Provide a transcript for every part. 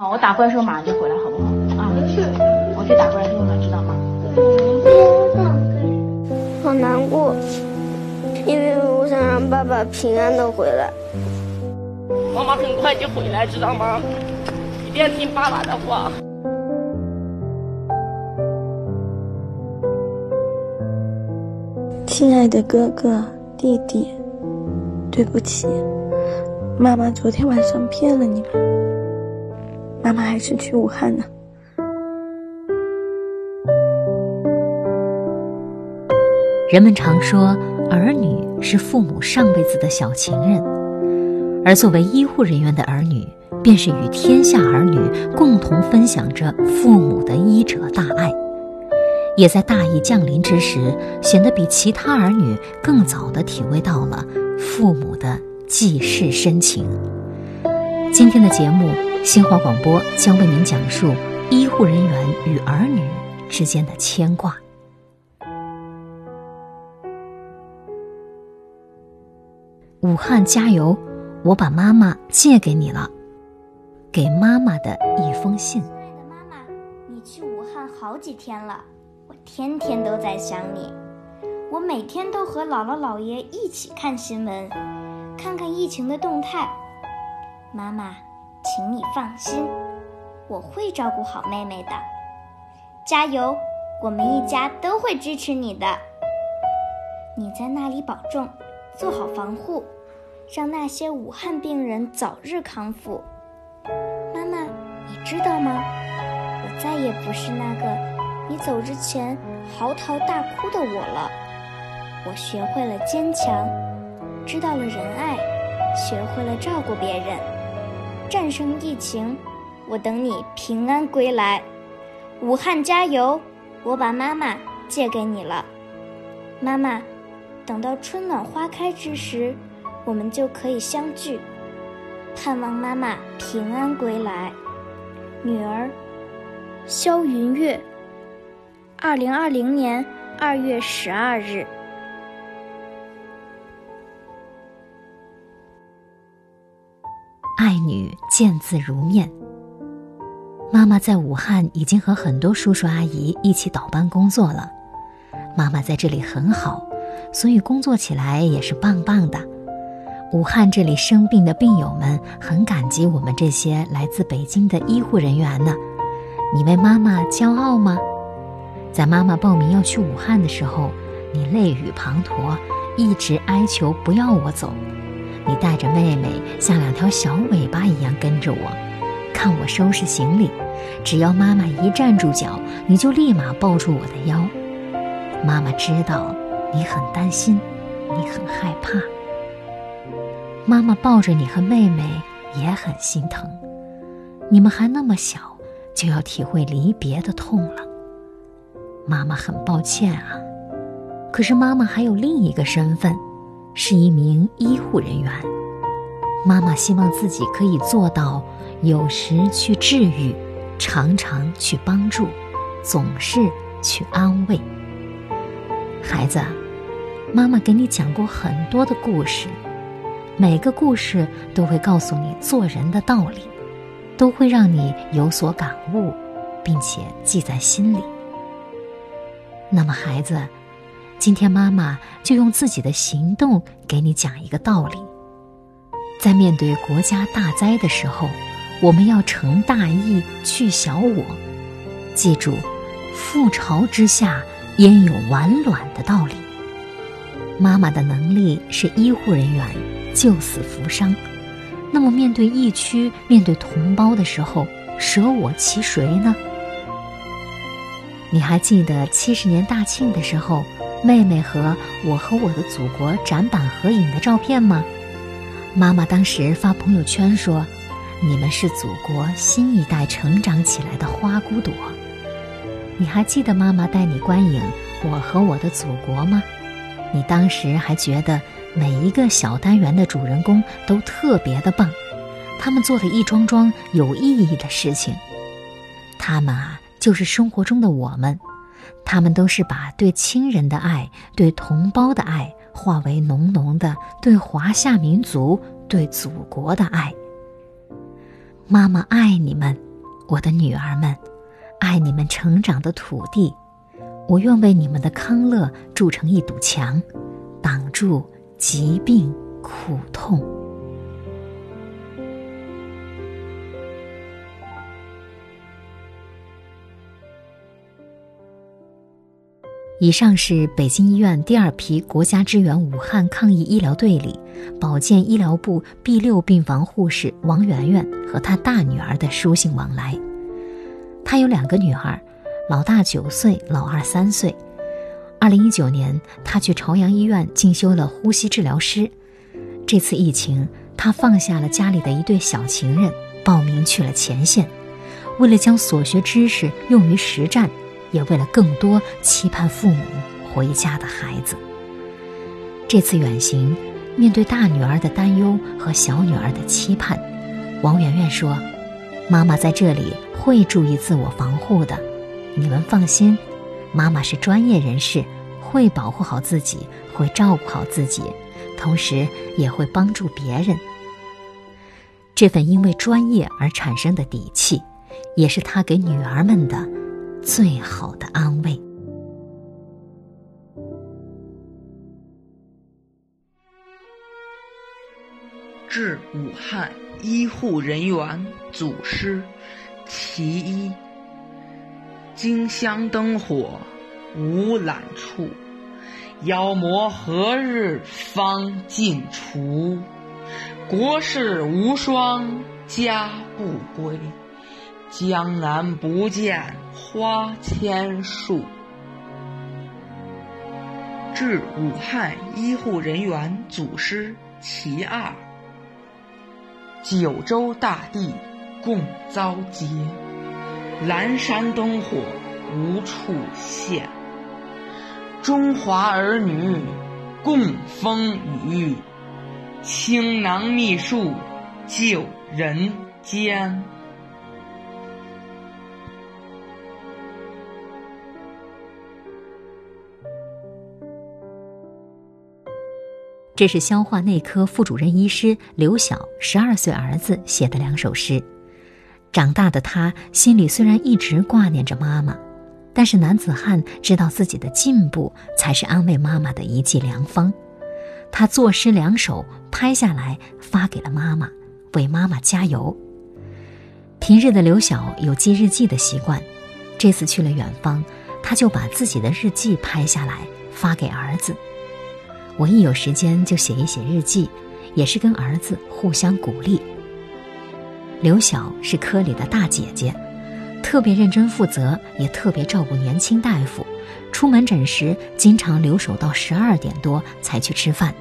啊，我打过来的时候马上就回来，好不好？啊，我去打过来之后呢，知道吗？好难过，因为我想让爸爸平安的回来。妈妈很快就回来，知道吗？一定要听爸爸的话。亲爱的哥哥弟弟，对不起，妈妈昨天晚上骗了你们。妈妈还是去武汉呢。人们常说，儿女是父母上辈子的小情人，而作为医护人员的儿女，便是与天下儿女共同分享着父母的医者大爱，也在大疫降临之时，显得比其他儿女更早地体会到了父母的济世深情。今天的节目。新华广播将为您讲述医护人员与儿女之间的牵挂。武汉加油！我把妈妈借给你了，给妈妈的一封信。亲爱的妈妈，你去武汉好几天了，我天天都在想你。我每天都和姥姥姥爷一起看新闻，看看疫情的动态。妈妈。请你放心，我会照顾好妹妹的。加油，我们一家都会支持你的。你在那里保重，做好防护，让那些武汉病人早日康复。妈妈，你知道吗？我再也不是那个你走之前嚎啕大哭的我了。我学会了坚强，知道了仁爱，学会了照顾别人。战胜疫情，我等你平安归来。武汉加油！我把妈妈借给你了，妈妈，等到春暖花开之时，我们就可以相聚。盼望妈妈平安归来。女儿，肖云月。二零二零年二月十二日。女见字如面。妈妈在武汉已经和很多叔叔阿姨一起倒班工作了，妈妈在这里很好，所以工作起来也是棒棒的。武汉这里生病的病友们很感激我们这些来自北京的医护人员呢。你为妈妈骄傲吗？在妈妈报名要去武汉的时候，你泪雨滂沱，一直哀求不要我走。你带着妹妹像两条小尾巴一样跟着我，看我收拾行李。只要妈妈一站住脚，你就立马抱住我的腰。妈妈知道你很担心，你很害怕。妈妈抱着你和妹妹也很心疼，你们还那么小，就要体会离别的痛了。妈妈很抱歉啊，可是妈妈还有另一个身份。是一名医护人员，妈妈希望自己可以做到有时去治愈，常常去帮助，总是去安慰。孩子，妈妈给你讲过很多的故事，每个故事都会告诉你做人的道理，都会让你有所感悟，并且记在心里。那么，孩子。今天妈妈就用自己的行动给你讲一个道理：在面对国家大灾的时候，我们要成大义，去小我。记住，覆巢之下焉有完卵的道理。妈妈的能力是医护人员，救死扶伤。那么面对疫区、面对同胞的时候，舍我其谁呢？你还记得七十年大庆的时候？妹妹和我和我的祖国展板合影的照片吗？妈妈当时发朋友圈说：“你们是祖国新一代成长起来的花骨朵。”你还记得妈妈带你观影《我和我的祖国》吗？你当时还觉得每一个小单元的主人公都特别的棒，他们做了一桩桩有意义的事情。他们啊，就是生活中的我们。他们都是把对亲人的爱、对同胞的爱，化为浓浓的对华夏民族、对祖国的爱。妈妈爱你们，我的女儿们，爱你们成长的土地，我愿为你们的康乐筑成一堵墙，挡住疾病苦痛。以上是北京医院第二批国家支援武汉抗疫医疗队里保健医疗部 B 六病房护士王媛媛和她大女儿的书信往来。她有两个女儿，老大九岁，老二三岁。二零一九年，她去朝阳医院进修了呼吸治疗师。这次疫情，她放下了家里的一对小情人，报名去了前线，为了将所学知识用于实战。也为了更多期盼父母回家的孩子。这次远行，面对大女儿的担忧和小女儿的期盼，王媛媛说：“妈妈在这里会注意自我防护的，你们放心，妈妈是专业人士，会保护好自己，会照顾好自己，同时也会帮助别人。”这份因为专业而产生的底气，也是她给女儿们的。最好的安慰。致武汉医护人员祖师其一：金香灯火无懒处，妖魔何日方尽除？国士无双家不归。江南不见花千树，致武汉医护人员祖师其二。九州大地共遭劫，阑珊灯火无处现。中华儿女共风雨，倾囊秘术救人间。这是消化内科副主任医师刘晓十二岁儿子写的两首诗。长大的他心里虽然一直挂念着妈妈，但是男子汉知道自己的进步才是安慰妈妈的一剂良方。他作诗两首，拍下来发给了妈妈，为妈妈加油。平日的刘晓有记日记的习惯，这次去了远方，他就把自己的日记拍下来发给儿子。我一有时间就写一写日记，也是跟儿子互相鼓励。刘晓是科里的大姐姐，特别认真负责，也特别照顾年轻大夫。出门诊时经常留守到十二点多才去吃饭。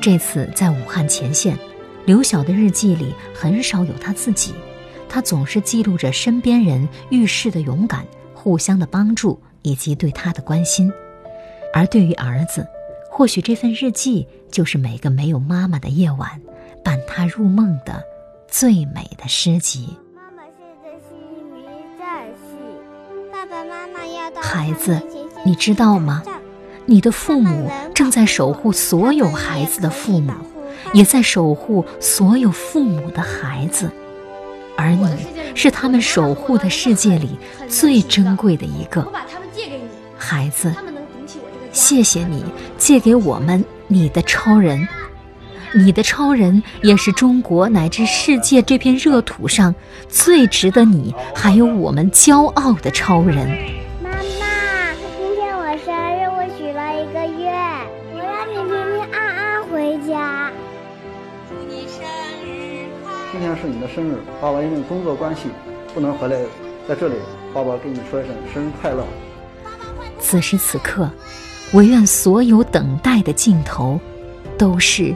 这次在武汉前线，刘晓的日记里很少有他自己，他总是记录着身边人遇事的勇敢、互相的帮助以及对他的关心。而对于儿子，或许这份日记就是每个没有妈妈的夜晚，伴他入梦的最美的诗集。妈妈现在是一名战士，爸爸妈妈要到孩子，你知道吗？你的父母正在守护所有孩子的父母，也在守护所有父母的孩子，而你是他们守护的世界里最珍贵的一个。孩子。谢谢你借给我们你的超人，你的超人也是中国乃至世界这片热土上最值得你还有我们骄傲的超人。妈妈，今天我生日，我许了一个愿，我让你平平安安回家。祝你生日快乐！今天是你的生日，爸爸因为工作关系不能回来，在这里，爸爸跟你说一声生日快乐。此时此刻，唯愿所有等待的尽头，都是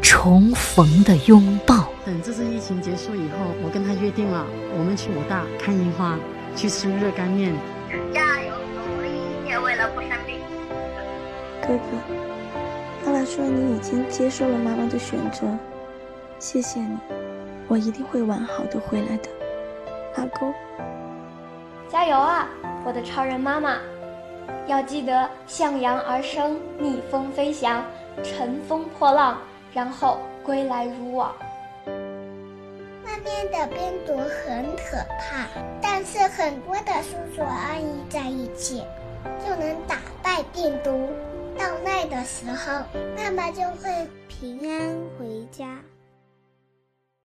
重逢的拥抱。等这次疫情结束以后，我跟他约定了，我们去武大看樱花，去吃热干面。加油努力，一切为了不生病。哥哥，爸爸说你已经接受了妈妈的选择，谢谢你，我一定会完好的回来的，阿公。加油啊，我的超人妈妈！要记得向阳而生，逆风飞翔，乘风破浪，然后归来如往。外面的病毒很可怕，但是很多的叔叔阿姨在一起，就能打败病毒。到那的时候，妈妈就会平安回家。